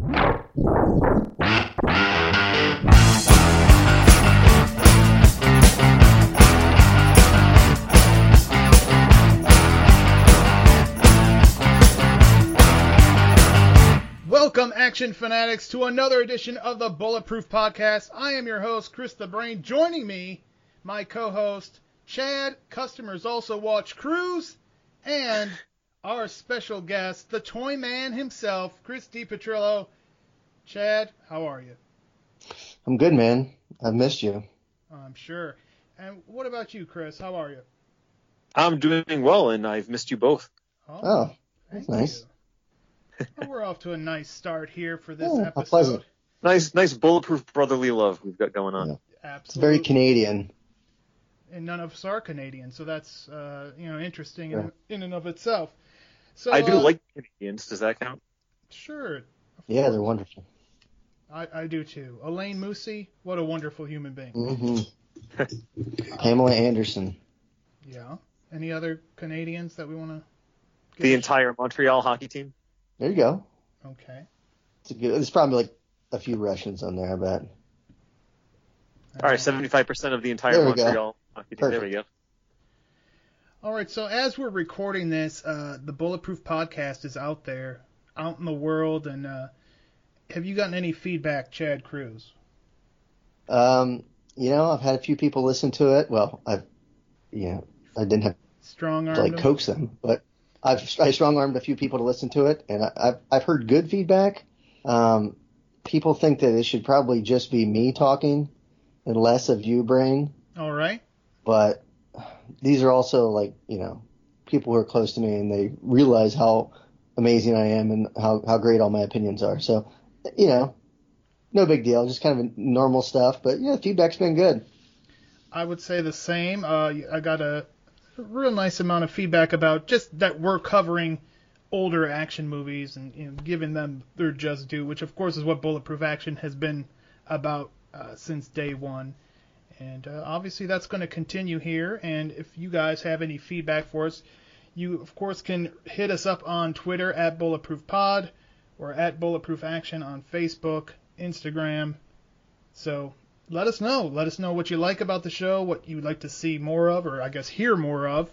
Welcome, action fanatics, to another edition of the Bulletproof Podcast. I am your host, Chris the Brain. Joining me, my co-host, Chad. Customers also watch Cruz, and our special guest, the Toy Man himself, Chris DiPetrillo. Chad, how are you? I'm good, man. I've missed you. I'm sure. And what about you, Chris? How are you? I'm doing well, and I've missed you both. Oh, that's nice. Well, we're off to a nice start here for this Yeah, how episode. pleasant. Nice, nice bulletproof brotherly love we've got going on. Yeah. It's very Canadian. and none of us are Canadian, so that's uh, you know interesting Yeah. in, in and of itself. So I do uh, like Canadians. Does that count? Sure, Yeah, course. they're wonderful. I, I do too. Elaine Moosey, what a wonderful human being. Mm-hmm. Pamela Anderson. Yeah. Any other Canadians that we want to? The entire Montreal hockey team. There you go. Okay. It's a good. There's probably like a few Russians on there, I bet. All right, 75% of the entire There we go. Montreal hockey team. There we go. All right. So as we're recording this, uh, the Bulletproof Podcast is out there, out in the world, and uh, have you gotten any feedback, Chad Cruz? Um, you know, I've had a few people listen to it. Well, I've, you know, I didn't have Strong to arm. like coax them, but I've I strong armed a few people to listen to it, and I, I've I've heard good feedback. Um, people think that it should probably just be me talking and less of you, brain. All right. but these are also like you know people who are close to me and they realize how amazing I am and how how great all my opinions are. So you know, no big deal, just kind of normal stuff. But yeah, feedback's been good. I would say the same. Uh, I got a real nice amount of feedback about just that we're covering older action movies and you know, giving them their just due, which of course is what Bulletproof Action has been about uh, since day one. And uh, obviously that's going to continue here. And if you guys have any feedback for us, you of course can hit us up on Twitter at Bulletproof Pod or at Bulletproof Action on Facebook, Instagram. So let us know. Let us know what you like about the show, what you'd like to see more of, or I guess hear more of,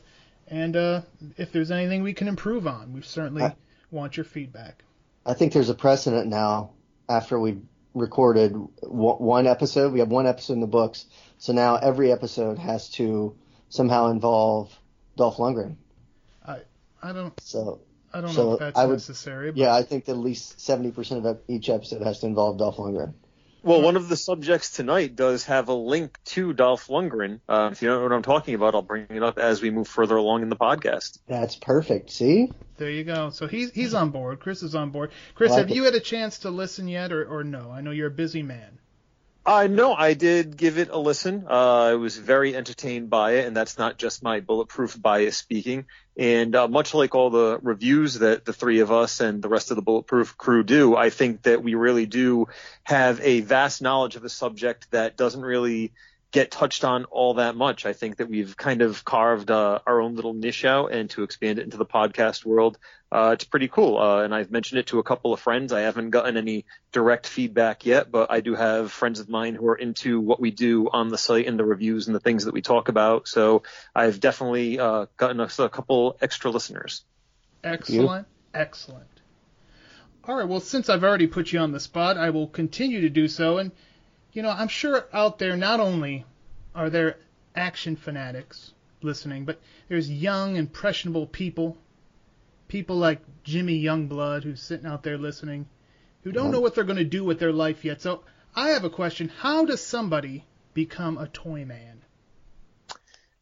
and uh, if there's anything we can improve on. We certainly I- want your feedback. I think there's a precedent now after we recorded w- one episode. We have one episode in the books, so now every episode has to somehow involve Dolph Lundgren. I I don't, So I don't So know if that's would- necessary. But yeah, I think that at least 70% of each episode has to involve Dolph Lundgren. Well, one of the subjects tonight does have a link to Dolph Lundgren. Uh, if you don't know what I'm talking about, I'll bring it up as we move further along in the podcast. That's perfect. See? there you go. So he's he's on board. Chris is on board. Chris, like have it. you had a chance to listen yet, or, or no? I know you're a busy man. Uh, no, I did give it a listen. Uh, I was very entertained by it, and that's not just my bulletproof bias speaking. And uh, much like all the reviews that the three of us and the rest of the bulletproof crew do, I think that we really do have a vast knowledge of the subject that doesn't really get touched on all that much. I think that we've kind of carved uh, our own little niche out, and to expand it into the podcast world, uh, it's pretty cool. Uh, and I've mentioned it to a couple of friends. I haven't gotten any direct feedback yet, but I do have friends of mine who are into what we do on the site and the reviews and the things that we talk about. So I've definitely uh, gotten us a couple extra listeners. Excellent, excellent. All right. Well, since I've already put you on the spot, I will continue to do so. And you know, I'm sure out there not only are there action fanatics listening, but there's young, impressionable people, people like Jimmy Youngblood who's sitting out there listening, who don't know what they're going to do with their life yet. So I have a question: How does somebody become a toy man?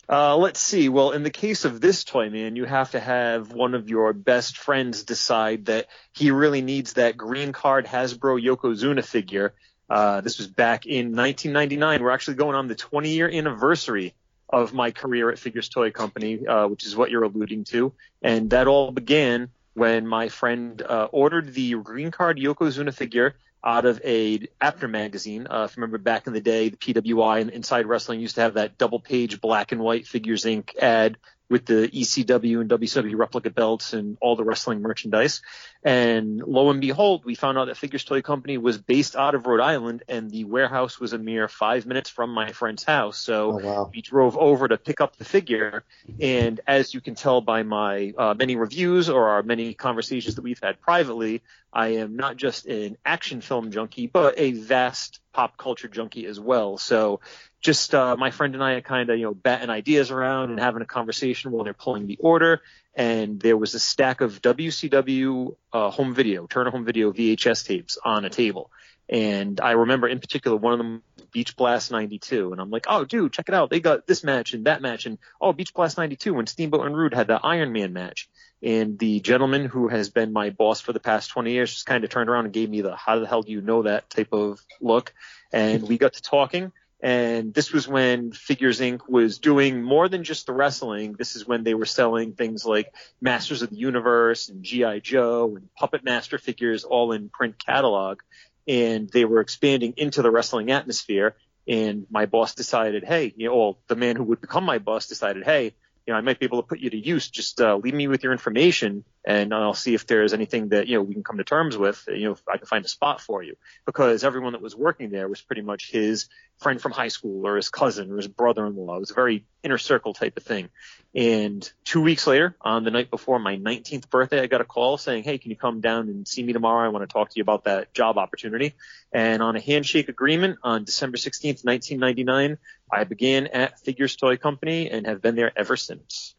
Uh, let's see. Well, in the case of this toy man, you have to have one of your best friends decide that he really needs that green card Hasbro Yokozuna figure. Uh, this was back in 1999. We're actually going on the 20 year anniversary of my career at Figures Toy Company, uh, which is what you're alluding to. And that all began when my friend uh, ordered the green card Yokozuna figure out of a Apter magazine. Uh, if you remember back in the day, the PWI and Inside Wrestling used to have that double page black and white Figures Inc. ad with the ECW and WCW replica belts and all the wrestling merchandise. And lo and behold, we found out that Figures Toy Company was based out of Rhode Island and the warehouse was a mere five minutes from my friend's house. So Oh, wow. we drove over to pick up the figure. And as you can tell by my uh, many reviews or our many conversations that we've had privately, I am not just an action film junkie, but a vast pop culture junkie as well. So just uh, my friend and I are kind of you know batting ideas around and having a conversation while they're pulling the order. And there was a stack of WCW uh, home video, Turner home video VHS tapes on a table. And I remember in particular one of them, Beach Blast 92. And I'm like, oh, dude, check it out. They got this match and that match. And oh, Beach Blast 92 when Steamboat and Rude had the Iron Man match. And the gentleman who has been my boss for the past 20 years just kind of turned around and gave me the how the hell do you know that type of look. And we got to talking. And this was when Figures Inc. was doing more than just the wrestling. This is when they were selling things like Masters of the Universe and G.I. Joe and Puppet Master figures all in print catalog. And they were expanding into the wrestling atmosphere. And my boss decided, hey, you know, well, the man who would become my boss decided, hey, you know, I might be able to put you to use. Just uh, leave me with your information, and I'll see if there's anything that you know we can come to terms with. You know, if I can find a spot for you, because everyone that was working there was pretty much his friend from high school or his cousin or his brother-in-law. It was a very inner circle type of thing. And two weeks later, on the night before my 19th birthday, I got a call saying, "Hey, can you come down and see me tomorrow? I want to talk to you about that job opportunity." And on a handshake agreement on December 16th, 1999, I began at Figures Toy Company and have been there ever since.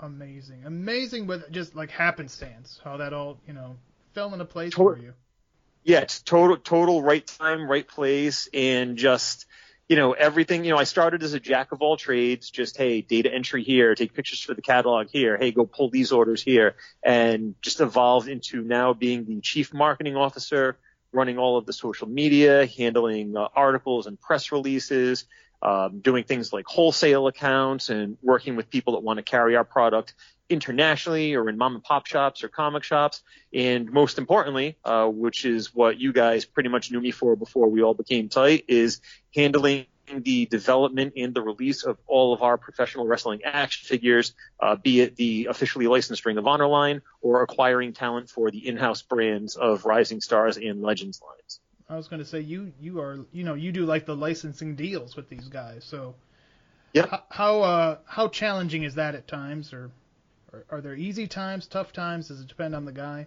Amazing, amazing with just like happenstance, how that all you know fell into place for you. Yeah, it's total, total right time, right place, and just, you know, everything. You know, I started as a jack of all trades, just, hey, data entry here, take pictures for the catalog here, hey, go pull these orders here, and just evolved into now being the chief marketing officer, running all of the social media, handling uh, articles and press releases, um, doing things like wholesale accounts and working with people that want to carry our product internationally or in mom and pop shops or comic shops. And most importantly, uh, which is what you guys pretty much knew me for before we all became tight, is handling the development and the release of all of our professional wrestling action figures, uh, be it the officially licensed Ring of Honor line or acquiring talent for the in-house brands of Rising Stars and Legends lines. I was going to say you you are you know you do like the licensing deals with these guys. So yeah, how uh how challenging is that at times, or, or are there easy times, tough times? Does it depend on the guy?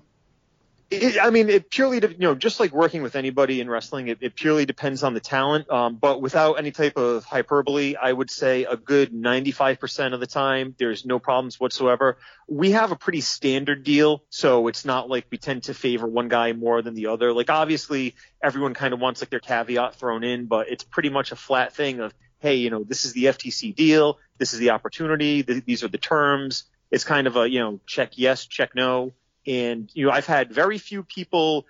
It, I mean, it purely, you know, just like working with anybody in wrestling, it, it purely depends on the talent. Um, but without any type of hyperbole, I would say a good 95% of the time, there's no problems whatsoever. We have a pretty standard deal, so it's not like we tend to favor one guy more than the other. Like obviously, everyone kind of wants like their caveat thrown in, but it's pretty much a flat thing of, hey, you know, this is the FTC deal, this is the opportunity, th- these are the terms. It's kind of a, you know, check yes, check no. And, you know, I've had very few people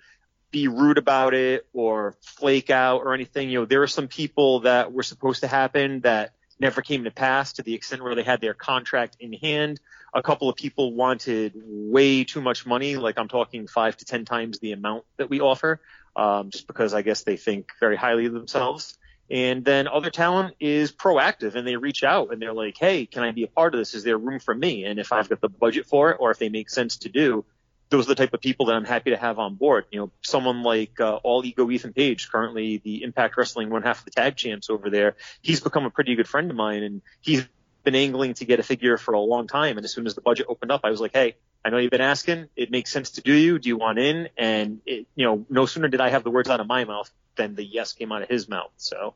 be rude about it or flake out or anything. You know, there are some people that were supposed to happen that never came to pass to the extent where they had their contract in hand. A couple of people wanted way too much money, like I'm talking five to ten times the amount that we offer, um, just because I guess they think very highly of themselves. And then other talent is proactive and they reach out and they're like, Hey, can I be a part of this? Is there room for me? And if I've got the budget for it or if they make sense to do, those are the type of people that I'm happy to have on board. You know, someone like uh, All Ego Ethan Page, currently the Impact Wrestling one half of the tag champs over there. He's become a pretty good friend of mine, and he's been angling to get a figure for a long time. And as soon as the budget opened up, I was like, hey, I know you've been asking. It makes sense to do you. Do you want in? And it, you know, no sooner did I have the words out of my mouth than the yes came out of his mouth. So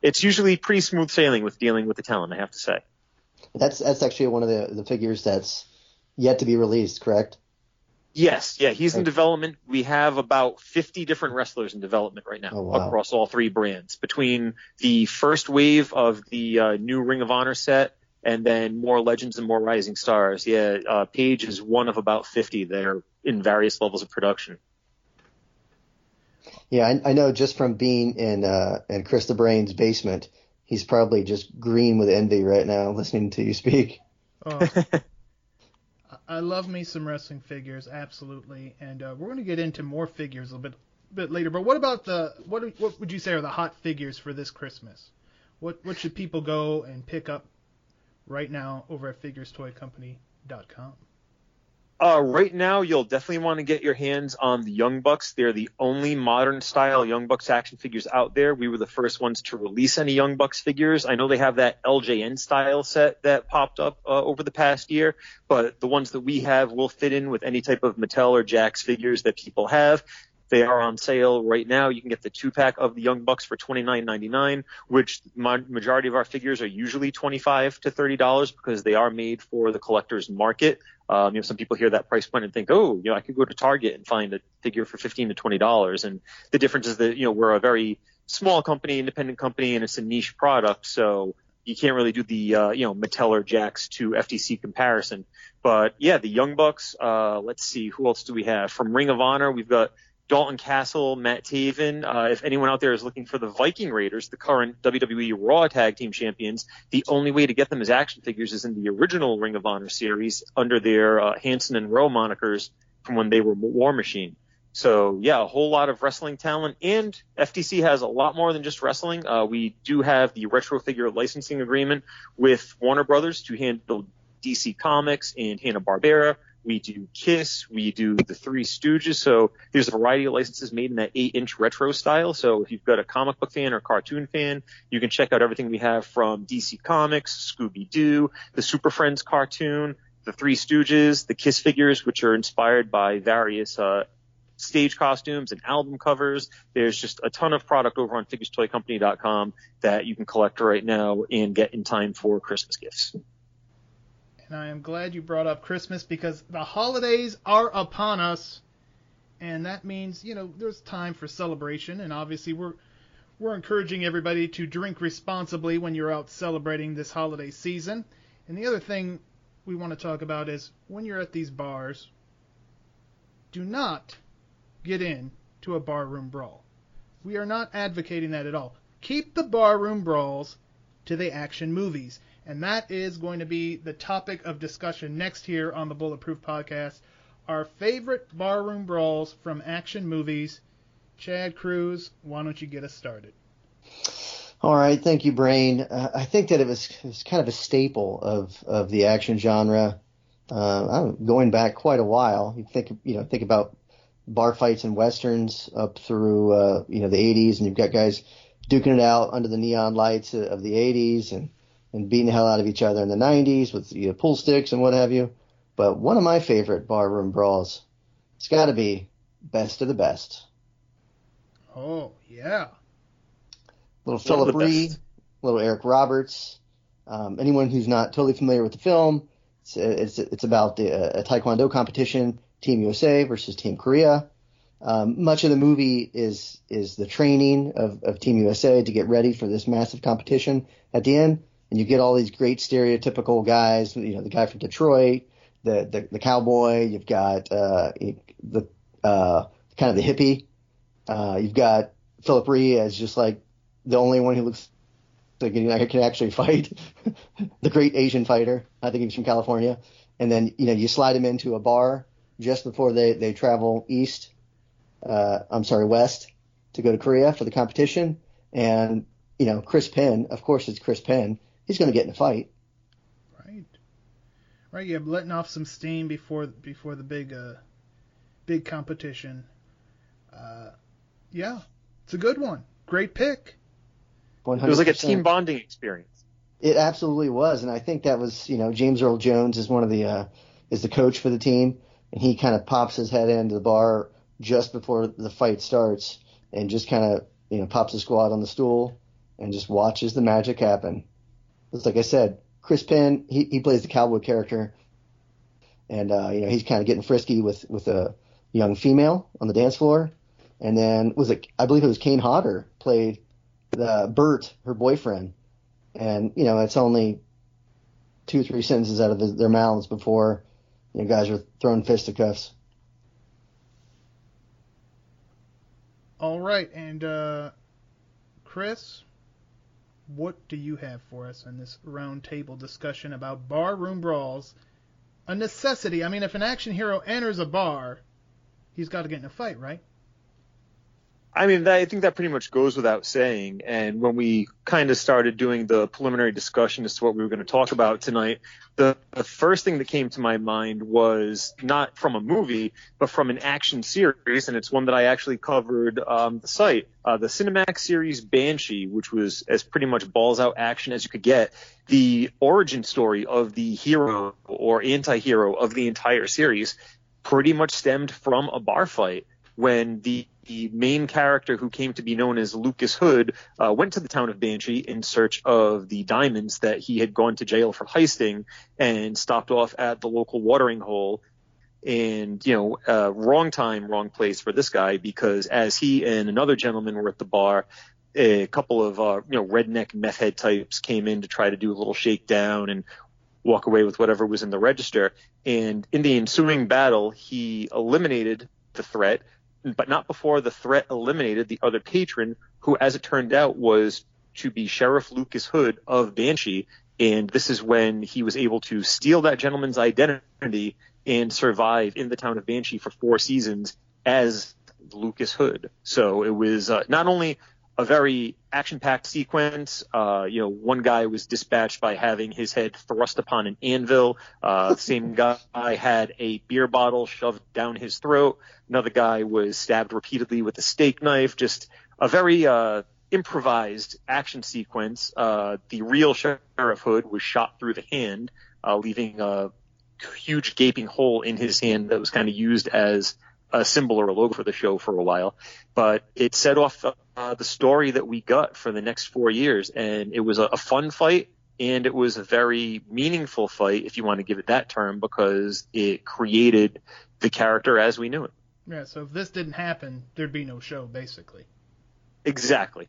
it's usually pretty smooth sailing with dealing with the talent, I have to say. That's that's actually one of the the figures that's yet to be released, correct? Yes, yeah, he's in development. We have about 50 different wrestlers in development right now Oh, wow. across all three brands. Between the first wave of the uh, new Ring of Honor set and then more Legends and more Rising Stars. Yeah, uh, Page is one of about 50 that are in various levels of production. Yeah, I, I know just from being in uh, in Chris the Brain's basement, he's probably just green with envy right now listening to you speak. Oh. I love me some wrestling figures, absolutely, and uh, we're going to get into more figures a little bit bit later. But what about the what what would you say are the hot figures for this Christmas? What what should people go and pick up right now over at FiguresToyCompany.com? Uh, right now, you'll definitely want to get your hands on the Young Bucks. They're the only modern style Young Bucks action figures out there. We were the first ones to release any Young Bucks figures. I know they have that LJN style set that popped up uh, over the past year, but the ones that we have will fit in with any type of Mattel or Jakks figures that people have. They are on sale right now. You can get the two pack of the Young Bucks for $29.99, which ma- majority of our figures are usually 25 to $30 because they are made for the collector's market. Um, you know, some people hear that price point and think, oh, you know, I could go to Target and find a figure for 15 to $20. And the difference is that, you know, we're a very small company, independent company, and it's a niche product. So you can't really do the, uh, you know, Mattel or Jakks to FTC comparison. But yeah, the Young Bucks, uh, let's see, who else do we have? From Ring of Honor, we've got Dalton Castle, Matt Taven. Uh, if anyone out there is looking for the Viking Raiders, the current WWE Raw Tag Team Champions, the only way to get them as action figures is in the original Ring of Honor series under their uh, Hanson and Rowe monikers from when they were War Machine. So yeah, a whole lot of wrestling talent, and FTC has a lot more than just wrestling. Uh, we do have the retro figure licensing agreement with Warner Brothers to handle DC Comics and Hanna Barbera. We do Kiss, we do the Three Stooges. So there's a variety of licenses made in that eight inch retro style. So if you've got a comic book fan or cartoon fan, you can check out everything we have from DC Comics, Scooby Doo, the Super Friends cartoon, the Three Stooges, the Kiss figures, which are inspired by various, uh, stage costumes and album covers. There's just a ton of product over on figurestoycompany.com that you can collect right now and get in time for Christmas gifts. I am glad you brought up Christmas because the holidays are upon us, and that means you know there's time for celebration, and obviously we're we're encouraging everybody to drink responsibly when you're out celebrating this holiday season. And the other thing we want to talk about is when you're at these bars, do not get in to a barroom brawl. We are not advocating that at all. Keep the barroom brawls to the action movies. And that is going to be the topic of discussion next here on the Bulletproof Podcast. Our favorite barroom brawls from action movies. Chad Cruz, why don't you get us started? All right, thank you, Brain. Uh, I think that it was, it was kind of a staple of, of the action genre. Uh, I don't going back quite a while. You think you know think about bar fights and westerns up through uh, you know the 80s, and you've got guys duking it out under the neon lights of the 80s and and beating the hell out of each other in the 90s with you know, pool sticks and what have you. But one of my favorite barroom brawls, it's got to be Best of the Best. Oh, yeah. Little One Philip the Reed, best. little Eric Roberts. Um, anyone who's not totally familiar with the film, it's it's, it's about the, uh, a taekwondo competition, Team USA versus Team Korea. Um, much of the movie is is the training of, of Team USA to get ready for this massive competition at the end, and you get all these great stereotypical guys. You know, the guy from Detroit, the the, the cowboy. You've got uh, the uh, kind of the hippie. Uh, you've got Phillip Rhee as just like the only one who looks like he can actually fight, the great Asian fighter. I think he's from California. And then you know you slide him into a bar just before they they travel east. Uh, I'm sorry, west to go to Korea for the competition. And you know Chris Penn, of course it's Chris Penn. He's going to get in a fight. Right. Right, yeah, letting off some steam before before the big uh big competition. Uh yeah. It's a good one. Great pick. 100%. It was like a team bonding experience. It absolutely was, and I think that was, you know, James Earl Jones is one of the uh, is the coach for the team, and he kind of pops his head into the bar just before the fight starts, and just kind of you know pops a squad on the stool and just watches the magic happen. It's like I said, Chris Penn, he, he plays the cowboy character, and uh, you know he's kind of getting frisky with with a young female on the dance floor, and then was it I believe it was Kane Hodder played the Bert, her boyfriend, and you know it's only two or three sentences out of the, their mouths before you know guys are throwing fisticuffs. All right, and uh, Chris, what do you have for us in this roundtable discussion about barroom brawls? A necessity. I mean, if an action hero enters a bar, he's got to get in a fight, right? I mean, that, I think that pretty much goes without saying. And when we kind of started doing the preliminary discussion as to what we were going to talk about tonight, the, the, first thing that came to my mind was not from a movie, but from an action series, and it's one that I actually covered um, the site, uh, the Cinemax series Banshee, which was as pretty much balls out action as you could get. The origin story of the hero or anti-hero of the entire series pretty much stemmed from a bar fight when the the main character who came to be known as Lucas Hood uh, went to the town of Banshee in search of the diamonds that he had gone to jail for heisting and stopped off at the local watering hole. And, you know, uh, wrong time, wrong place for this guy because as he and another gentleman were at the bar, a couple of, uh, you know, redneck meth head types came in to try to do a little shakedown and walk away with whatever was in the register. And in the ensuing battle, he eliminated the threat but not before the threat eliminated the other patron, who, as it turned out, was to be Sheriff Lucas Hood of Banshee. And this is when he was able to steal that gentleman's identity and survive in the town of Banshee for four seasons as Lucas Hood. So it was uh, not only a very action-packed sequence. Uh, you know, one guy was dispatched by having his head thrust upon an anvil. Uh, same guy had a beer bottle shoved down his throat. Another guy was stabbed repeatedly with a steak knife. Just a very uh, improvised action sequence. Uh, the real Sheriff Hood was shot through the hand, uh, leaving a huge gaping hole in his hand that was kind of used as a symbol or a logo for the show for a while, but it set off uh, the story that we got for the next four years, and it was a, a fun fight, and it was a very meaningful fight, if you want to give it that term, because it created the character as we knew it. Yeah. So if this didn't happen, there'd be no show, basically. Exactly.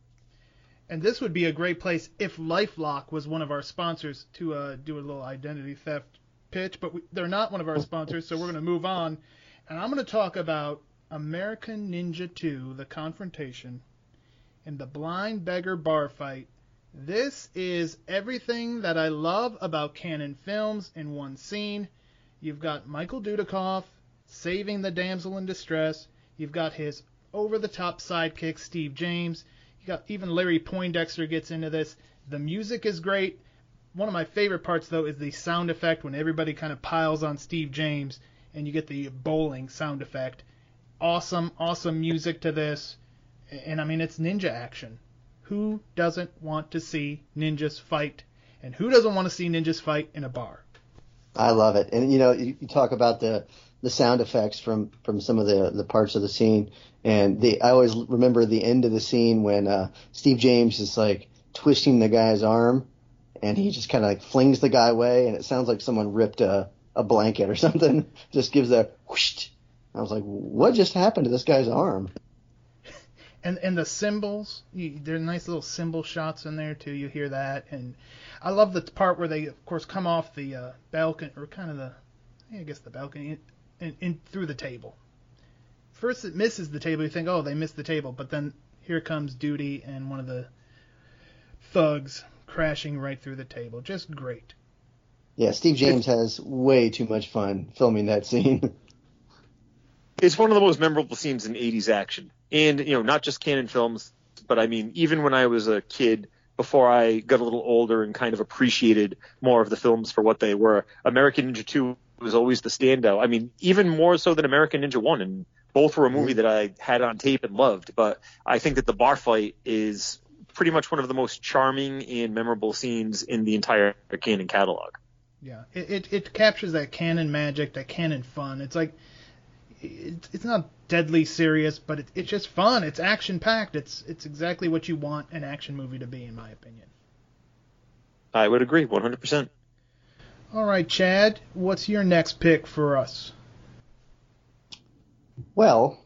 And this would be a great place if LifeLock was one of our sponsors to uh, do a little identity theft pitch, but we, they're not one of our sponsors, so we're going to move on and I'm going to talk about American Ninja 2, The Confrontation, and the Blind Beggar Bar Fight. This is everything that I love about Cannon Films in one scene. You've got Michael Dudikoff saving the damsel in distress. You've got his over-the-top sidekick, Steve James. You got even Larry Poindexter gets into this. The music is great. One of my favorite parts, though, is the sound effect when everybody kind of piles on Steve James and you get the bowling sound effect. Awesome, awesome music to this. And I mean, it's ninja action. Who doesn't want to see ninjas fight? And who doesn't want to see ninjas fight in a bar? I love it. And you know, you, you talk about the the sound effects from from some of the the parts of the scene, and the I always remember the end of the scene when uh, Steve James is like twisting the guy's arm, and he just kind of like flings the guy away, and it sounds like someone ripped a a blanket or something. Just gives a whoosh. I was like, what just happened to this guy's arm? And and the cymbals, there are nice little cymbal shots in there too. You hear that, and I love the part where they, of course, come off the uh, balcony or kind of the, I guess the balcony, in, in through the table. First, it misses the table. You think, oh, they missed the table, but then here comes Duty and one of the thugs crashing right through the table. Just great. Yeah, Steve James has way too much fun filming that scene. it's one of the most memorable scenes in 80s action. And, you know, not just Cannon films, but I mean, even when I was a kid, before I got a little older and kind of appreciated more of the films for what they were, American Ninja 2 was always the standout. I mean, even more so than American Ninja 1. And both were a movie mm-hmm. that I had on tape and loved. But I think that the bar fight is pretty much one of the most charming and memorable scenes in the entire Cannon catalog. Yeah, it, it, it captures that Cannon magic, that Cannon fun. It's like it, it's not deadly serious, but it, it's just fun. It's action packed. It's it's exactly what you want an action movie to be, in my opinion. I would agree, 100%. All right, Chad, what's your next pick for us? Well,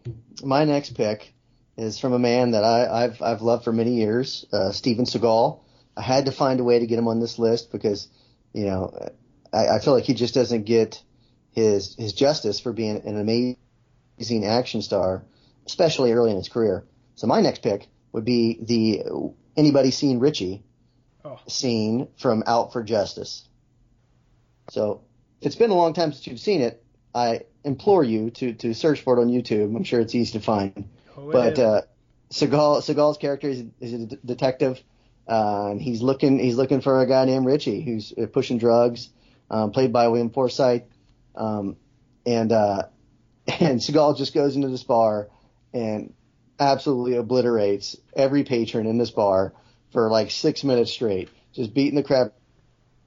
my next pick is from a man that I, have I've loved for many years, uh, Steven Seagal. I had to find a way to get him on this list because, you know, I, I feel like he just doesn't get his his justice for being an amazing action star, especially early in his career. So my next pick would be the anybody seen Richie oh. scene from Out for Justice. So if it's been a long time since you've seen it, I implore you to to search for it on YouTube. I'm sure it's easy to find. Oh, but uh, Seagal Seagal's character is, is a d- detective. Uh, and he's looking he's looking for a guy named Richie who's uh, pushing drugs, um, played by William Forsythe. Um, and uh, and Seagal just goes into this bar and absolutely obliterates every patron in this bar for like six minutes straight, just beating the crap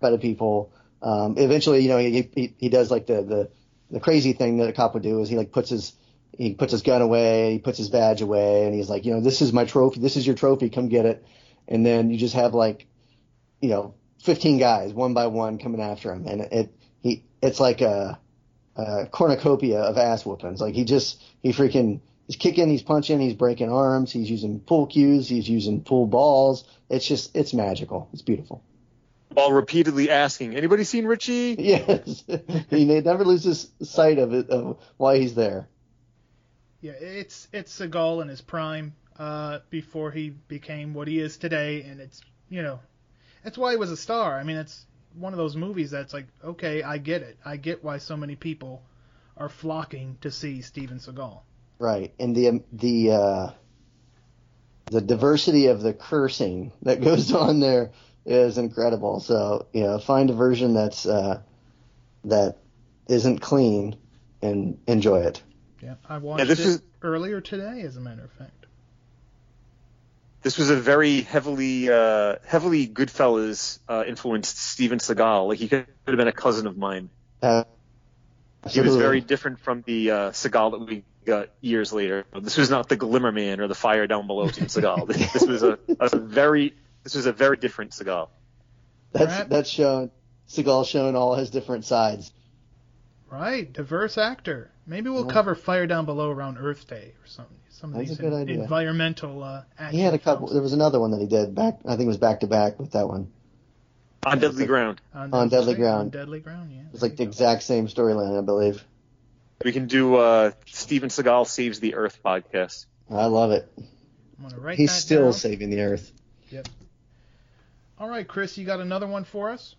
out of people. Um, eventually, you know, he, he, he does like the, the, the crazy thing that a cop would do is he like puts his, he puts his gun away, he puts his badge away, and he's like, you know, this is my trophy, this is your trophy, come get it. And then you just have like, you know, 15 guys one by one coming after him, and it, he, it's like a, a cornucopia of ass whoopings. Like he just, he freaking, he's kicking, he's punching, he's breaking arms, he's using pull cues, he's using pull balls. It's just, it's magical. It's beautiful. While repeatedly asking, anybody seen Richie? Yes. he never loses sight of it, of why he's there. Yeah, it's, it's Seagal in his prime, uh, before he became what he is today. And it's, you know, that's why he was a star. I mean, it's one of those movies that's like, okay, I get it. I get why so many people are flocking to see Steven Seagal. Right, and the the uh, the diversity of the cursing that goes on there is incredible. So you know, find a version that's uh, that isn't clean and enjoy it. Yeah, I watched yeah, this it is, earlier today, as a matter of fact. This was a very heavily uh, heavily Goodfellas uh, influenced Steven Seagal. Like he could have been a cousin of mine. Uh, he was very different from the uh, Seagal that we got years later. This was not the Glimmer Man or the Fire Down Below Team Seagal. this, this was a, a, very this was a very different Seagal. That's right. that's shown Seagal showing all his different sides. Right, diverse actor. Maybe we'll yeah. cover Fire Down Below around Earth Day or something. Some of That's these a good idea. environmental uh, He had a couple. Films. There was another one that he did back. I think it was back to back with that one. On Deadly Ground. On, on Deadly Ground. On Deadly Ground, yeah. It's like the exact same storyline, I believe. We can do uh, Steven Seagal saves the Earth podcast. I love it. I'm gonna write He's that still down. saving the Earth. Yep. All right, Chris, you got another one for us?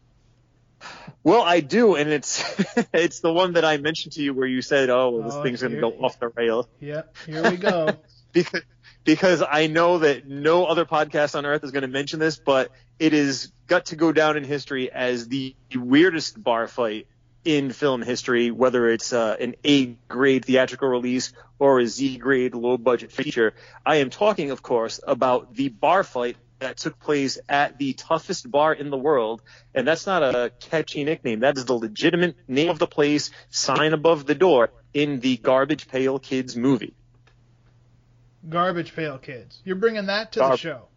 Well, I do, and it's it's the one that I mentioned to you where you said, "Oh, well, this oh, thing's going to go off the rail." Yep, here we go. because because I know that no other podcast on earth is going to mention this, but it is got to go down in history as the weirdest bar fight in film history, whether it's uh, an A grade theatrical release or a Z grade low budget feature. I am talking, of course, about the bar fight that took place at the toughest bar in the world. And that's not a catchy nickname. That is the legitimate name of the place, sign above the door in the Garbage Pail Kids movie. Garbage Pail Kids. You're bringing that to Gar- the show.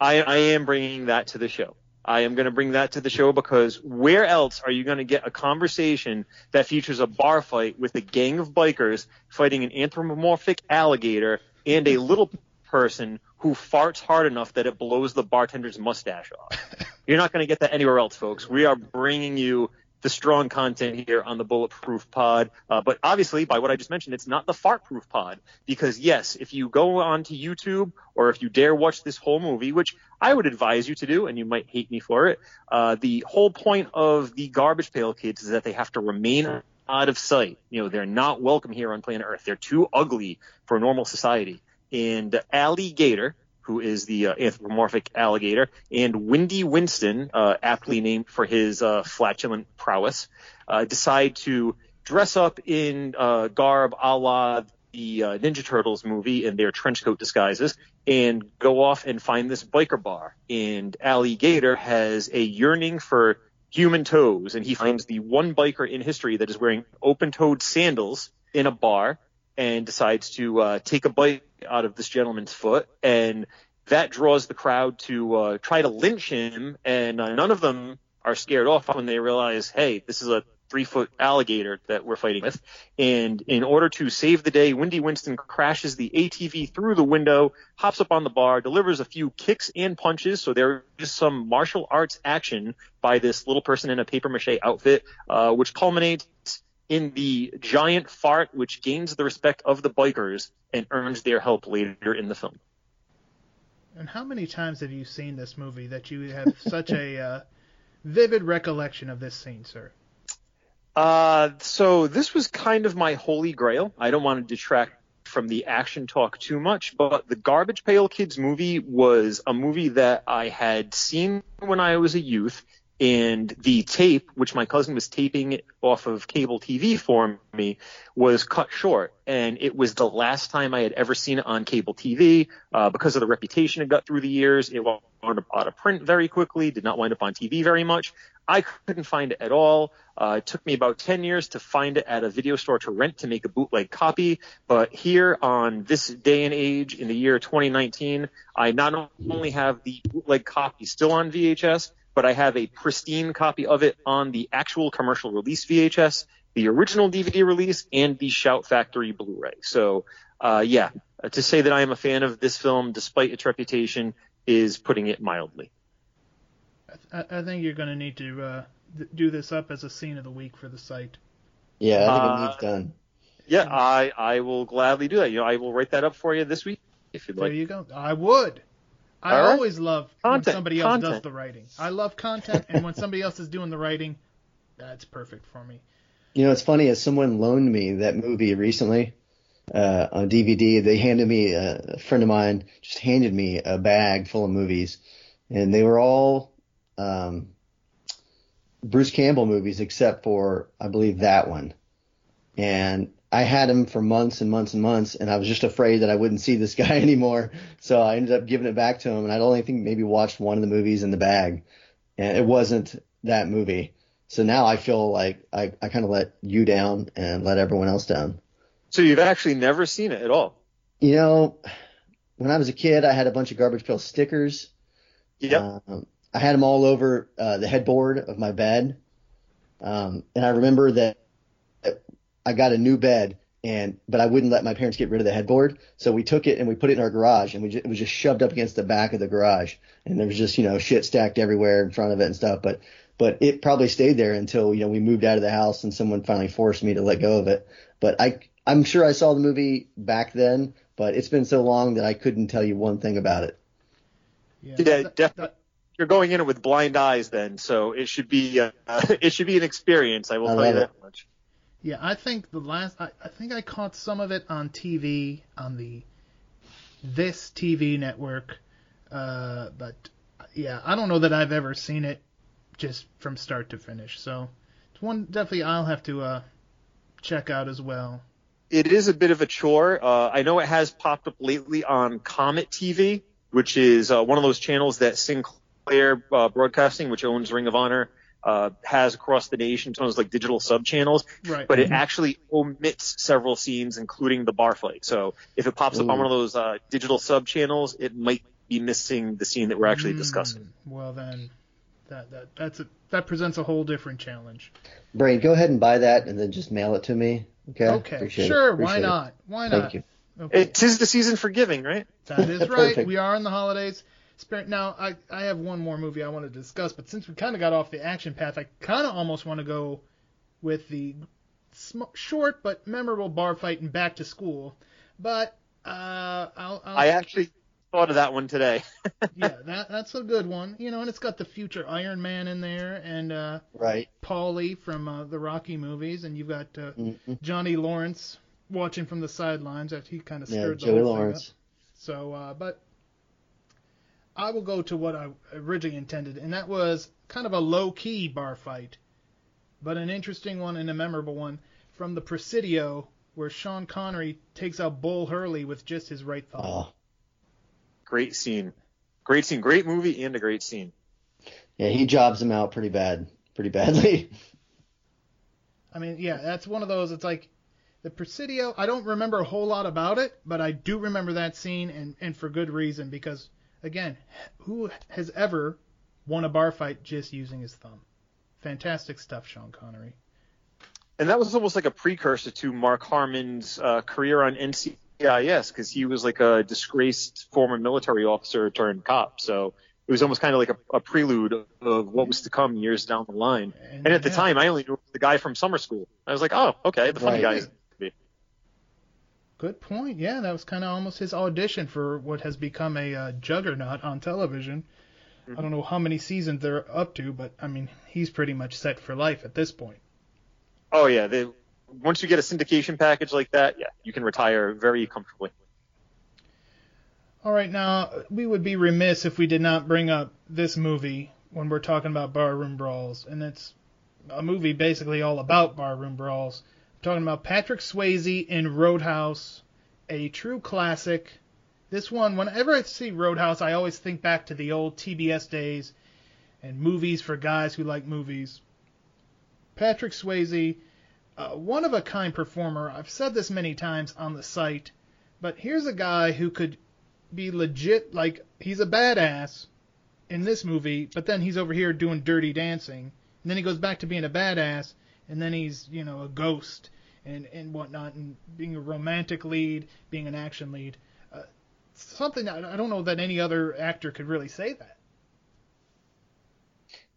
I, I am bringing that to the show. I am going to bring that to the show because where else are you going to get a conversation that features a bar fight with a gang of bikers fighting an anthropomorphic alligator and a little person who farts hard enough that it blows the bartender's mustache off? You're not going to get that anywhere else, folks. We are bringing you the strong content here on the Bulletproof Pod. Uh, but obviously, by what I just mentioned, it's not the Fartproof Pod because yes, if you go onto YouTube or if you dare watch this whole movie, which I would advise you to do, and you might hate me for it, uh, the whole point of the Garbage Pail Kids is that they have to remain out of sight. You know, they're not welcome here on planet Earth. They're too ugly for normal society. And Alligator, who is the uh, anthropomorphic alligator, and Windy Winston, uh, aptly named for his uh, flatulent prowess, uh, decide to dress up in uh, garb a la the uh, Ninja Turtles movie in their trench coat disguises and go off and find this biker bar. And Alligator has a yearning for human toes, and he finds the one biker in history that is wearing open-toed sandals in a bar, and decides to uh, take a bite out of this gentleman's foot, and that draws the crowd to uh, try to lynch him, and uh, none of them are scared off when they realize, hey, this is a three foot alligator that we're fighting with. And in order to save the day, Windy Winston crashes the ATV through the window, hops up on the bar, delivers a few kicks and punches. So there is some martial arts action by this little person in a paper mache outfit, uh, which culminates in the giant fart, which gains the respect of the bikers and earns their help later in the film. And how many times have you seen this movie that you have such a uh, vivid recollection of this scene, sir? Uh, so this was kind of my holy grail. I don't want to detract from the action talk too much, but the Garbage Pail Kids movie was a movie that I had seen when I was a youth and the tape, which my cousin was taping off of cable TV for me, was cut short. And it was the last time I had ever seen it on cable TV uh, because of the reputation it got through the years. It wound up out of print very quickly, did not wind up on TV very much. I couldn't find it at all. Uh, it took me about 10 years to find it at a video store to rent to make a bootleg copy. But here on this day and age in the year 2019, I not only have the bootleg copy still on VHS, but I have a pristine copy of it on the actual commercial release VHS, the original DVD release, and the Shout Factory Blu-ray. So, uh, yeah, to say that I am a fan of this film, despite its reputation, is putting it mildly. I, I think you're going to need to uh, th- do this up as a scene of the week for the site. Yeah, I think Uh, it needs done. Yeah, I, I will gladly do that. You know, I will write that up for you this week if you'd There like. you go. I would. I All right. always love when Content, somebody else does the writing. I love content, and when somebody else is doing the writing, that's perfect for me. You know, it's funny as someone loaned me that movie recently uh, on DVD. They handed me a, a friend of mine just handed me a bag full of movies, and they were all um, Bruce Campbell movies except for I believe that one. And I had him for months and months and months, and I was just afraid that I wouldn't see this guy anymore. So I ended up giving it back to him, and I'd only think maybe watched one of the movies in the bag, and it wasn't that movie. So now I feel like I, I kind of let you down and let everyone else down. So you've actually never seen it at all? You know, when I was a kid, I had a bunch of garbage pail stickers. Yep. Um, I had them all over uh, the headboard of my bed. Um, and I remember that I got a new bed and, but I wouldn't let my parents get rid of the headboard. So we took it and we put it in our garage and we just, it was just shoved up against the back of the garage and there was just, you know, shit stacked everywhere in front of it and stuff. But, but it probably stayed there until, you know, we moved out of the house and someone finally forced me to let go of it. But I, I'm sure I saw the movie back then, but it's been so long that I couldn't tell you one thing about it. Yeah, Yeah, definitely. You're going in it with blind eyes then, so it should be uh, it should be an experience. I will I tell you that it. much. Yeah, I think the last I, I think I caught some of it on TV on the this TV network, uh, but yeah, I don't know that I've ever seen it just from start to finish. So it's one definitely I'll have to uh, check out as well. It is a bit of a chore. Uh, I know it has popped up lately on Comet TV, which is uh, one of those channels that Sinclair uh, Broadcasting, which owns Ring of Honor, uh, has across the nation. It's one of those like digital sub channels, Right. but it actually omits several scenes, including the bar fight. So if it pops up on one of those uh, digital sub channels, it might be missing the scene that we're actually discussing. Mm, well then, that that that's a, that presents a whole different challenge. Brain, go ahead and buy that and then just mail it to me. Okay. Okay, Appreciate it. sure, why Appreciate it. not? Why not? Thank you. Okay. It tis the season for giving, right? That is right. We are in the holidays. Now, I, I have one more movie I want to discuss, but since we kind of got off the action path, I kind of almost want to go with the sm- short but memorable bar fight in Back to School. But uh, I'll, I'll I actually thought of that one today. yeah, that that's a good one. You know, and it's got the future Iron Man in there, and uh, Right. Paulie from uh, the Rocky movies, and you've got uh, Mhm. Johnny Lawrence watching from the sidelines after he kind of Yeah, stirred the Joey whole thing up. Lawrence. So, uh, but I will go to what I originally intended, and that was kind of a low-key bar fight, but an interesting one and a memorable one from the Presidio, where Sean Connery takes out Bull Hurley with just his right thumb. Oh, Great scene. Great scene. Great movie and a great scene. yeah, he jobs him out pretty bad. pretty badly. I mean, yeah, that's one of those. It's like the Presidio. I don't remember a whole lot about it, but I do remember that scene, and and for good reason because again, who has ever won a bar fight just using his thumb? Fantastic stuff, Sean Connery. And that was almost like a precursor to Mark Harmon's uh, career on NCIS because he was like a disgraced former military officer turned cop. So it was almost kind of like a, a prelude of what was to come years down the line. And, and at the yeah. time, I only knew the guy from summer school. I was like, oh, okay, the funny right. guy. Good point. Yeah, that was kind of almost his audition for what has become a uh, juggernaut on television. Mm-hmm. I don't know how many seasons they're up to, but I mean, he's pretty much set for life at this point. Oh yeah, they, once you get a syndication package like that, yeah, you can retire very comfortably. All right, now we would be remiss if we did not bring up this movie when we're talking about barroom brawls, and it's a movie basically all about barroom brawls. Talking about Patrick Swayze in Roadhouse, a true classic. This one, whenever I see Roadhouse, I always think back to the old TBS days and movies for guys who like movies. Patrick Swayze, one of a kind performer. I've said this many times on the site, but here's a guy who could be legit like he's a badass in this movie, but then he's over here doing dirty dancing, and then he goes back to being a badass, and then he's you know a ghost and and whatnot, and being a romantic lead, being an action lead. Uh, something I don't know that any other actor could really say that.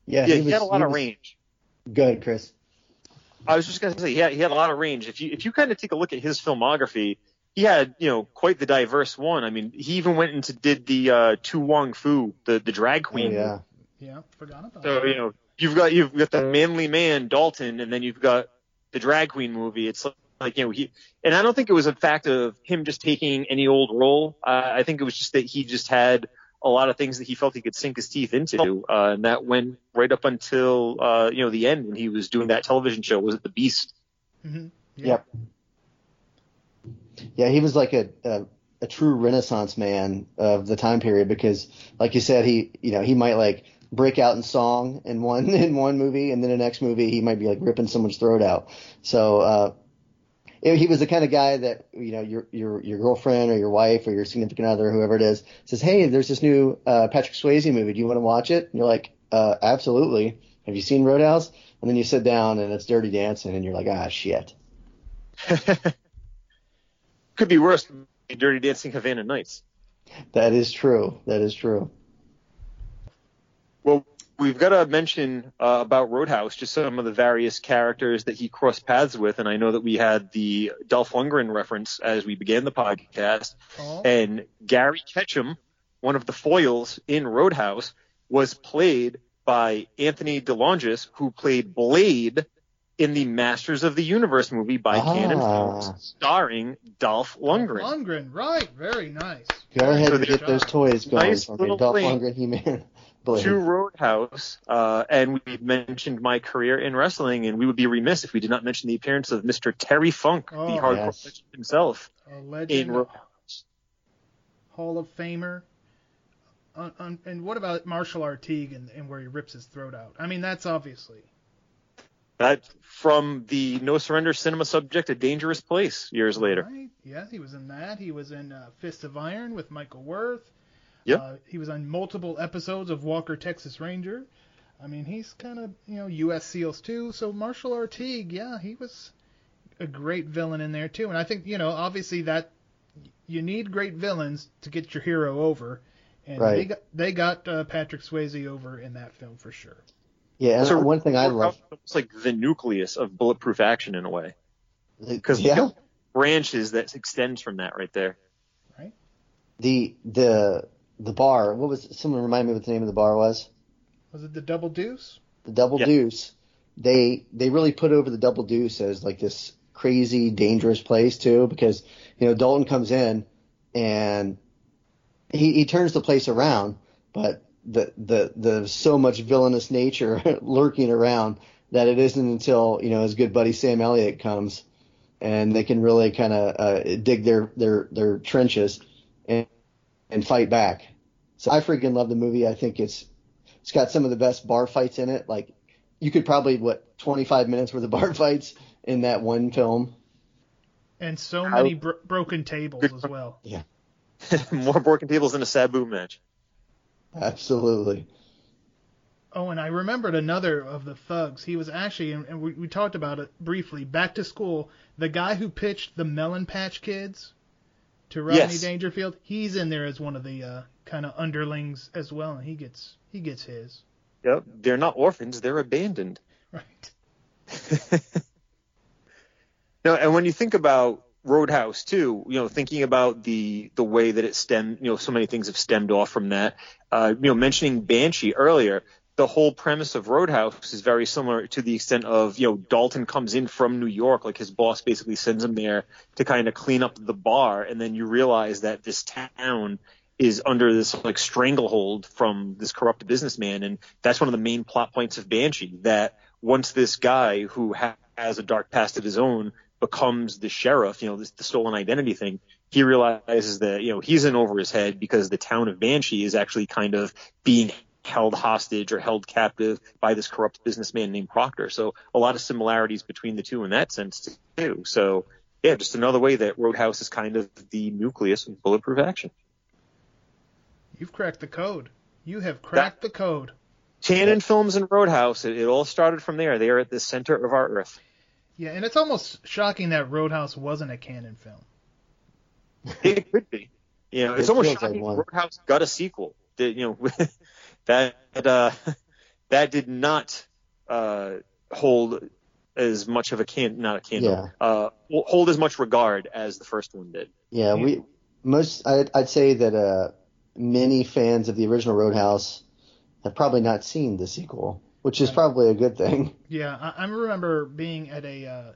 Yeah, yeah he, he was, had a lot of was, range. Good, Chris. I was just gonna say he had, he had a lot of range. If you if you kind of take a look at his filmography, he had, you know, quite the diverse one. I mean, he even went into did the uh, To Wong Foo, the the drag queen. Oh, yeah. Yeah, forgot about. So that. you know, you've got you've got the manly man Dalton, and then you've got the drag queen movie. It's like, like you know he, and I don't think it was a fact of him just taking any old role. Uh, I think it was just that he just had a lot of things that he felt he could sink his teeth into, uh, and that went right up until uh, you know the end when he was doing that television show. Was it The Beast? Mm-hmm. Yeah. Yep yeah, he was like a, a, a true Renaissance man of the time period because, like you said, he you know he might like break out in song in one in one movie, and then the next movie he might be like ripping someone's throat out. So uh, he was the kind of guy that you know your your your girlfriend or your wife or your significant other, whoever it is, says, "Hey, there's this new uh, Patrick Swayze movie. Do you want to watch it?" And you're like, uh, "Absolutely." Have you seen Roadhouse? And then you sit down and it's Dirty Dancing, and you're like, "Ah, shit." could be worse than Dirty Dancing Havana Nights. That is true. That is true. Well, we've got to mention uh, about Roadhouse, just some of the various characters that he crossed paths with, and I know that we had the Dolph Lundgren reference as we began the podcast, oh. and Gary Ketchum, one of the foils in Roadhouse, was played by Anthony DeLongis, who played Blade in the Masters of the Universe movie by ah. Cannon Films, starring Dolph Lundgren. Dolph Lundgren, right? Very nice. Go ahead so and get those toys going. Nice little Dolph Lundgren, He-Man. To Roadhouse, uh, and we mentioned my career in wrestling, and we would be remiss if we did not mention the appearance of Mr. Terry Funk, oh, the hardcore yes. legend himself, a legend, in Roadhouse. Hall of Famer. Uh, um, and what about Marshall R. Teague and, and where he rips his throat out? I mean, that's obviously that from the No Surrender cinema subject, A Dangerous Place, years later. Right. Yes, he was in that. He was in uh, Fist of Iron with Michael Worth. Yep. Uh, he was on multiple episodes of Walker Texas Ranger. I mean, he's kind of, you know, U.S. SEALs too. So Marshall R. Teague, yeah, he was a great villain in there too. And I think, you know, obviously that you need great villains to get your hero over. And right. they got, they got uh, Patrick Swayze over in that film for sure. Yeah, and so one thing I love it's like the nucleus of bulletproof action in a way, because yeah. branches that extends from that right there. Right. The the the bar. What was? Someone remind me what the name of the bar was. Was it the Double Deuce? The Double yep. Deuce. They they really put over the Double Deuce as like this crazy dangerous place too, because you know Dalton comes in and he he turns the place around, but the the the so much villainous nature lurking around that it isn't until you know his good buddy Sam Elliott comes and they can really kind of uh, dig their their their trenches and and fight back. So I freaking love the movie. I think it's it's got some of the best bar fights in it. Like you could probably what 25 minutes worth of bar fights in that one film. And so many bro- broken tables as well. Yeah, More broken tables than a Sabu match. absolutely. Oh, and I remembered another of the thugs. He was actually, and we, we talked about it briefly, back to school. The guy who pitched the Melon Patch Kids to Rodney Yes. Dangerfield, he's in there as one of the uh, kind of underlings as well, and he gets he gets his. Yep. They're not orphans, they're abandoned. Right. No, and when you think about Roadhouse too, you know, thinking about the the way that it stemmed, you know, so many things have stemmed off from that. Uh, you know, mentioning Banshee earlier, the whole premise of Roadhouse is very similar to the extent of, you know, Dalton comes in from New York, like his boss basically sends him there to kind of clean up the bar, and then you realize that this town is under this like stranglehold from this corrupt businessman, and that's one of the main plot points of Banshee. That once this guy who ha- has a dark past of his own becomes the sheriff, you know, this, the stolen identity thing, he realizes that, you know, he's in over his head because the town of Banshee is actually kind of being held hostage or held captive by this corrupt businessman named Proctor. So a lot of similarities between the two in that sense too. So yeah, just another way that Roadhouse is kind of the nucleus of bulletproof action. You've cracked the code. You have cracked the code. Cannon Films and Roadhouse, it, it all started from there. They are at the center of our earth. Yeah, and it's almost shocking that Roadhouse wasn't a Cannon film. It could be. You know, it's It almost feels like shocking one. Roadhouse got a sequel. That, you know, that uh, that did not uh, hold as much of a can not a candle Yeah. uh, hold as much regard as the first one did. Yeah, we most I'd, I'd say that uh, many fans of the original Roadhouse have probably not seen the sequel, which is probably a good thing. Yeah, I, I remember being at a uh,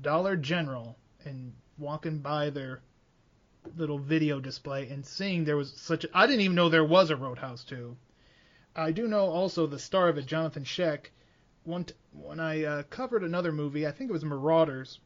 Dollar General and walking by their little video display and seeing there was such. A, I didn't even know there was a Roadhouse 2. I do know also the star of it, Johnathon Schaech. One t- when I uh, covered another movie, I think it was Marauders,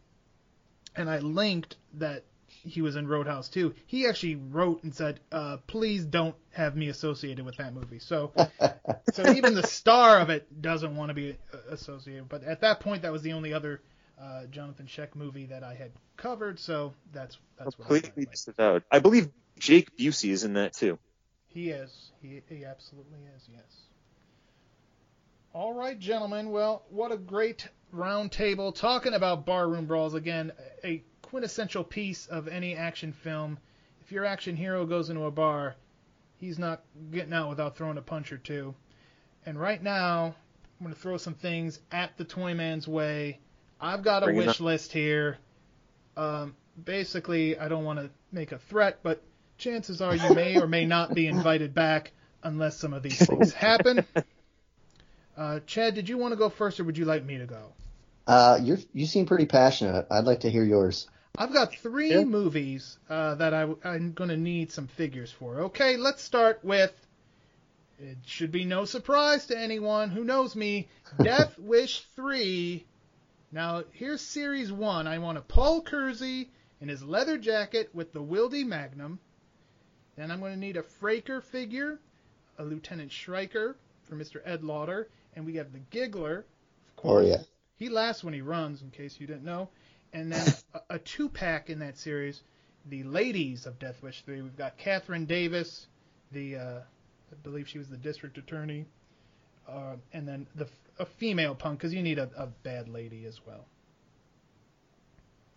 and I linked that he was in Roadhouse 2. He actually wrote and said, uh, "Please don't have me associated with that movie." So so even the star of it doesn't want to be uh, associated. But at that point, that was the only other uh, Johnathon Schaech movie that I had covered. So that's that's what I Completely disavowed. I believe Jake Busey is in that too. He is. He he absolutely is. Yes. All right, gentlemen. Well, what a great round table talking about barroom brawls again. A quintessential piece of any action film. If your action hero goes into a bar, he's not getting out without throwing a punch or two. And right now, I'm going to throw some things at the Toy Man's way. I've got a Bring wish list here. Um, basically, I don't want to make a threat, but chances are you may or may not be invited back unless some of these things happen. Uh, Chad, did you want to go first, or would you like me to go? Uh, you you seem pretty passionate. I'd like to hear yours. I've got three Yeah. movies uh, that I, I'm going to need some figures for. Okay, let's start with. It should be no surprise to anyone who knows me. Death Wish 3. Now, here's Series 1. I want a Paul Kersey in his leather jacket with the Wildey Magnum. Then I'm going to need a Fraker figure, a Lieutenant Shriker for Mr. Ed Lauter, and we have the Giggler, of course. Oh yeah. He laughs when he runs, in case you didn't know. And then a, a two pack in that series, the ladies of Death Wish 3. We've got Catherine Davis, the uh, I believe she was the district attorney, uh, and then the a female punk because you need a, a bad lady as well.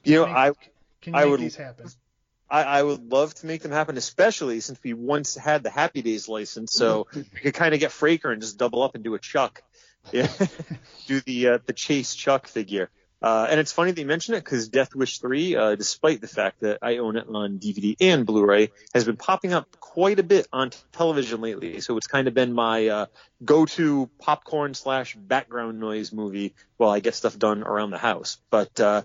You know, Make- I Can you I make would- these happen? I, I would love to make them happen, especially since we once had the Happy Days license, so we could kind of get Fraker and just double up and do a Chuck, yeah, do the uh, the Chase Chuck figure. Uh, and it's funny that you mention it because Death Wish 3, uh, despite the fact that I own it on DVD and Blu-ray, has been popping up quite a bit on television lately. So it's kind of been my uh, go-to popcorn slash background noise movie while I get stuff done around the house. But uh,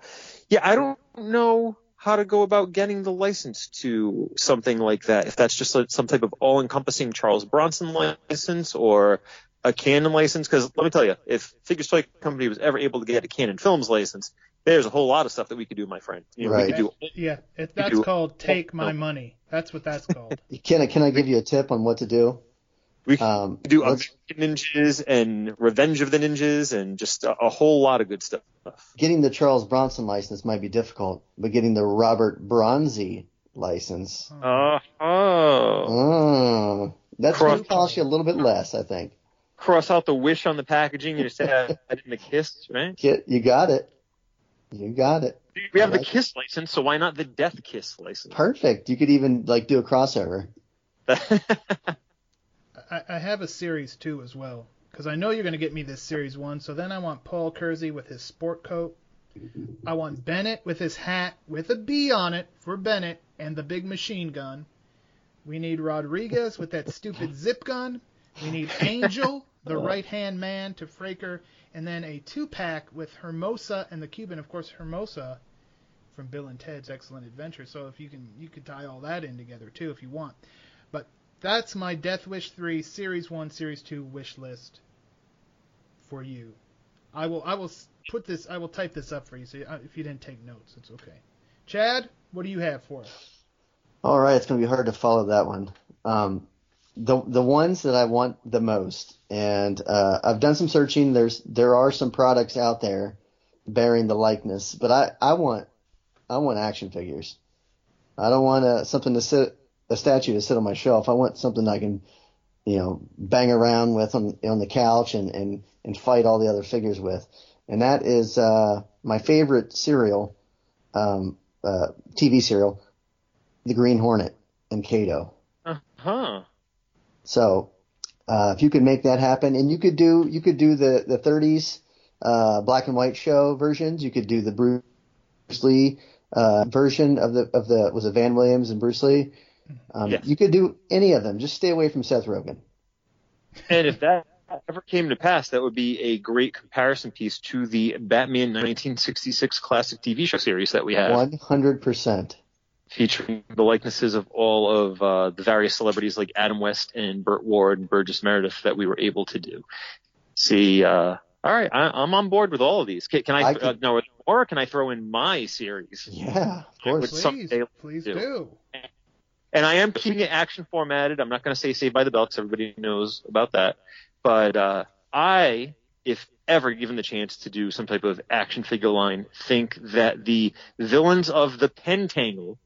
yeah, I don't know how to go about getting the license to something like that. If that's just like some type of all-encompassing Charles Bronson license or a Cannon license, because let me tell you, if Figures Toy Company was ever able to get a Cannon Films license, there's a whole lot of stuff that we could do, my friend. You know, Right. We could do Yeah, it, that's do- called Take My. Money. That's what that's called. Can I can I give you a tip on what to do? We can Um, do let's- American Ninjas and Revenge of the Ninjas and just a, a whole lot of good stuff. getting the Charles Bronson license might be difficult, but getting the Robert Bronzi license, Uh, oh. oh, that's Cross- going to cost you a little bit less, I think. Cross out the wish on the packaging and just add in the kiss, right? Get, you got it. You got it. We have I the like kiss license, so why not the death kiss license? Perfect. You could even like do a crossover. I, I have a series two as well because I know you're going to get me this series one. So then I want Paul Kersey with his sport coat. I want Bennett with his hat with a B on it for Bennett and the big machine gun. We need Rodriguez with that stupid zip gun. We need Angel, the right hand man to Fraker, and then a two pack with Hermosa and the Cuban, of course Hermosa from Bill and Ted's Excellent Adventure. So if you can you could tie all that in together too if you want. But that's my Death Wish 3 Series 1 Series 2 wish list for you. I will I will put this I will type this up for you so uh, if you didn't take notes it's okay. Chad, what do you have for us? All right, it's going to be hard to follow that one. Um, the the ones that I want the most, and uh, I've done some searching. There's there are some products out there bearing the likeness, but I I want I want action figures. I don't want a, something to sit a statue to sit on my shelf. I want something I can you know bang around with on on the couch and and and fight all the other figures with. And that is uh, my favorite serial, um, uh, TV serial, The Green Hornet and Kato. huh. So uh, if you could make that happen, and you could do you could do the the 30s uh, black and white show versions. You could do the Bruce Lee uh, version of the of the was it Van Williams and Bruce Lee. Um, Yes. You could do any of them. Just stay away from Seth Rogen. And if that ever came to pass, that would be a great comparison piece to the Batman 1966 classic TV show series that we have, One hundred percent. featuring the likenesses of all of uh, the various celebrities like Adam West and Burt Ward and Burgess Meredith that we were able to do. See, uh, all right, I, I'm on board with all of these. Can, can I, I uh, could- no, or can I throw in my series? Yeah, of course. Please, someday please do. do. And I am keeping it action formatted. I'm not going to say Saved by the Bell 'cause everybody knows about that. But uh, I, if ever given the chance to do some type of action figure line, think that the villains of the Pentangle,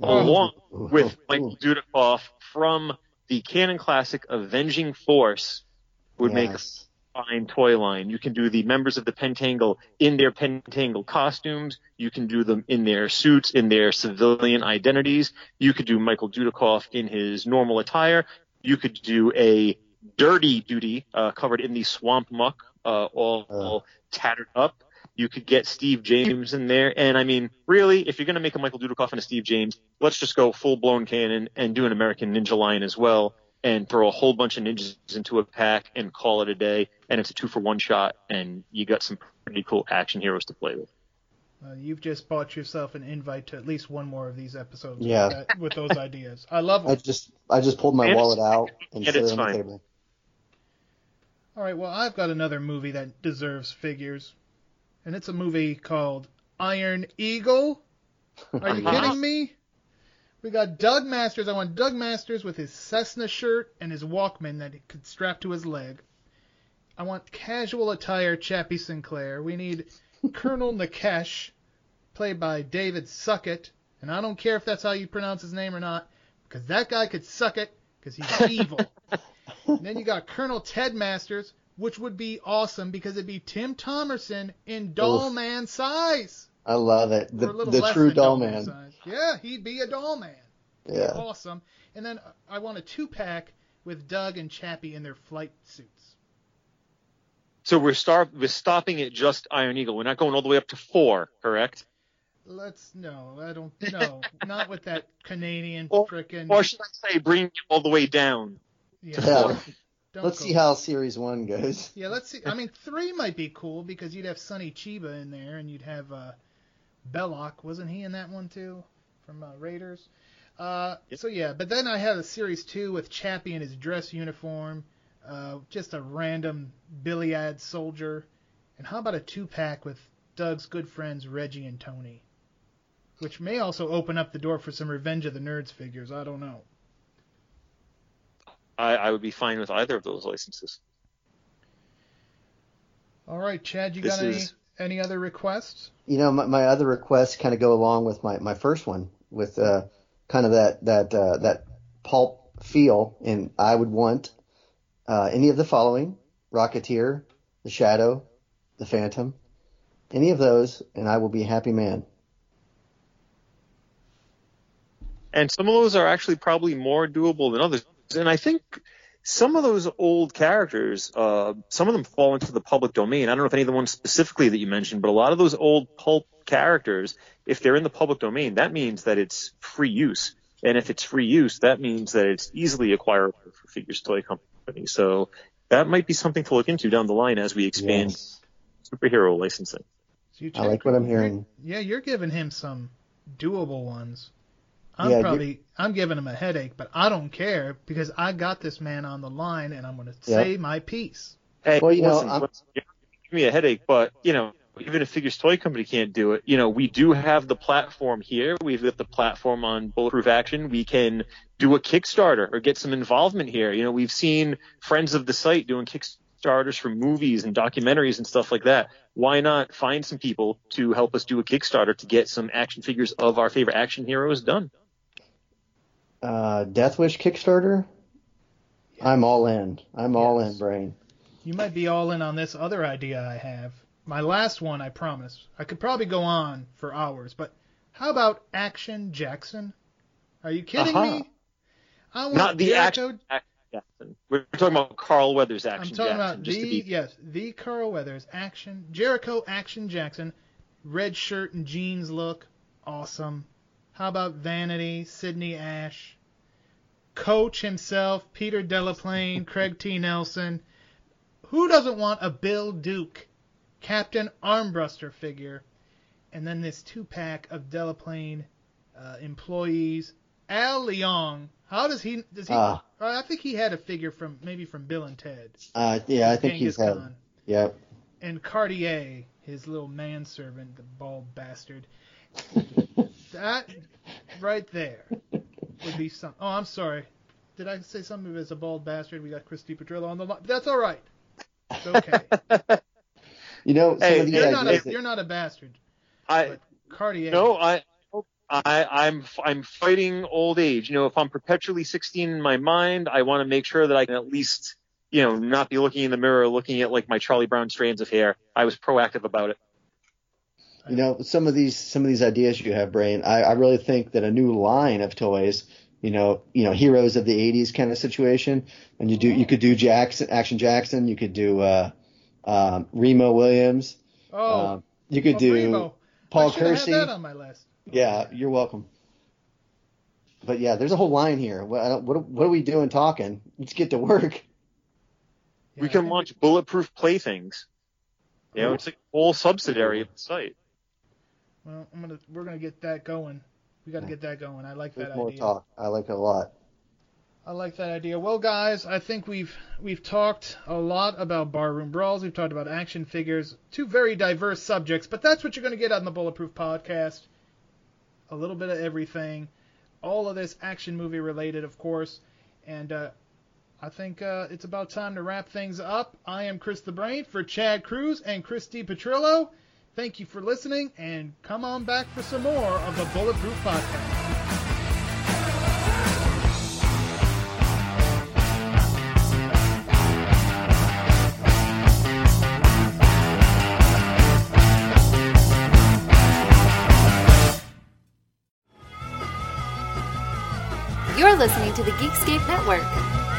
along with Michael Dudikoff from the Cannon classic Avenging Force, would make Yes. Fine toy line. You can do the members of the Pentangle in their Pentangle costumes. You can do them in their suits, in their civilian identities. You could do Michael Dudikoff in his normal attire. You could do a dirty duty, uh, covered in the swamp muck, uh, all, Uh. all tattered up. You could get Steve James in there. And I mean, really, if you're going to make a Michael Dudikoff and a Steve James, let's just go full blown Cannon and do an American Ninja line as well and throw a whole bunch of ninjas into a pack and call it a day. And it's a two for one shot and you got some pretty cool action heroes to play with. Uh, you've just bought yourself an invite to at least one more of these episodes Yeah. with, that, with those ideas. I love them. I just I just pulled my And wallet out and and set it's it on the fine. table. All right, well, I've got another movie that deserves figures, and it's a movie called Iron Eagle. Are you Uh-huh. kidding me? We got Doug Masters. I want Doug Masters with his Cessna shirt and his Walkman that he could strap to his leg. I want casual attire Chappie Sinclair. We need Colonel Nakesh, played by David Suckett, and I don't care if that's how you pronounce his name or not, because that guy could suck it, because he's evil. And then you got Colonel Ted Masters, which would be awesome because it'd be Tim Thomerson in doll man size. I love it. The the true doll man man. size. Yeah, he'd be a doll man. Yeah. Awesome. And then I want a two pack with Doug and Chappie in their flight suits. So we're star- we're stopping at just Iron Eagle. We're not going all the way up to four, correct? Let's no, I don't no, not with that Canadian Or- frickin' Or should I say bring it all the way down? yeah, Yeah. don't- don't Let's see how series one goes. Yeah, let's see. I mean, three might be cool because you'd have Sonny Chiba in there, and you'd have uh, Belloc. Wasn't he in that one too, from uh, Raiders? Uh, So yeah, but then I had a series two with Chappie in his dress uniform, uh, just a random Billiad soldier, and how about a two pack with Doug's good friends Reggie and Tony, which may also open up the door for some Revenge of the Nerds figures. I don't know. I, I would be fine with either of those licenses. All right, Chad, you This got any is- any other requests? You know, my, my other requests kind of go along with my, my first one with uh, kind of that that uh, that pulp feel, and I would want uh, any of the following: Rocketeer, The Shadow, The Phantom, any of those, and I will be a happy man. And some of those are actually probably more doable than others. And I think some of those old characters, uh, some of them fall into the public domain. I don't know if any of the ones specifically that you mentioned, but a lot of those old pulp characters, if they're in the public domain, that means that it's free use. And if it's free use, that means that it's easily acquirable for Figures Toy Company. So that might be something to look into down the line as we expand Yes. superhero licensing. I So you check- like what I'm hearing. Yeah, you're giving him some doable ones. I'm Yeah, you- probably I'm giving him a headache, but I don't care because I got this man on the line and I'm going to Yeah. say my piece. Hey, Well, you know, listen, I'm- listen, give me a headache, but you know, even if Figures Toy Company can't do it, you know, we do have the platform here. We've got the platform on Bulletproof Action. We can do a Kickstarter or get some involvement here. You know, we've seen friends of the site doing Kickstarters for movies and documentaries and stuff like that. Why not find some people to help us do a Kickstarter to get some action figures of our favorite action heroes done? Uh, Death Wish Kickstarter. I'm all in. I'm all in, brain. You might be all in on this other idea I have. My last one, I promise. I could probably go on for hours, but how about Action Jackson? Are you kidding Uh-huh. me? I want Not the Jericho- action, action Jackson. We're talking about Carl Weathers action I'm talking Jackson. about the be yes, the Carl Weathers action Jericho Action Jackson, red shirt and jeans look, awesome. How about Vanity, Sidney Ash, Coach himself, Peter Delaplane, Craig T. Nelson. Who doesn't want a Bill Duke, Captain Armbruster figure, and then this two pack of Delaplane uh, employees. Al Leong, how does he? Does he? Ah. I think he had a figure from maybe from Bill and Ted. Uh, yeah, I think Genghis he's had. Khan. Yep. And Cartier, his little manservant, the bald bastard. that right there would be some. Oh, I'm sorry. Did I say something as a bald bastard? We got Christy Petrillo on the line. That's all right. It's okay. You know, Hey, you're not a that- you're not a bastard. I But Cartier. No, I, I, I'm, I'm fighting old age. You know, if I'm perpetually 16 in my mind, I want to make sure that I can at least, you know, not be looking in the mirror, looking at like my Charlie Brown strands of hair. I was proactive about it. You know, some of these some of these ideas you have, Brain. I, I really think that a new line of toys, you know, you know, heroes of the '80s kind of situation, and you do you could do Jackson, Action Jackson, you could do uh, um, Remo Williams, Oh, um, you could oh, do Primo. Paul I should have Kersey. that on my list. Yeah, you're welcome. But yeah, there's a whole line here. What don't- what, what are we doing talking? Let's get to work. Yeah, we I can launch bulletproof playthings. You know, it's a whole subsidiary of the site. Well, I'm gonna we're gonna get that going. We got to get that going. I like There's that more idea. talk. I like it a lot. I like that idea. Well, guys, I think we've we've talked a lot about barroom brawls. We've talked about action figures, two very diverse subjects, but that's what you're going to get on the Bulletproof podcast. A little bit of everything, all of this action movie related, of course, and uh, I think uh, it's about time to wrap things up. I am Chris the Brain for Chad Cruz and Christy Petrillo. Thank you for listening, and come on back for some more of the Bulletproof podcast. You're listening to the Geekscape Network.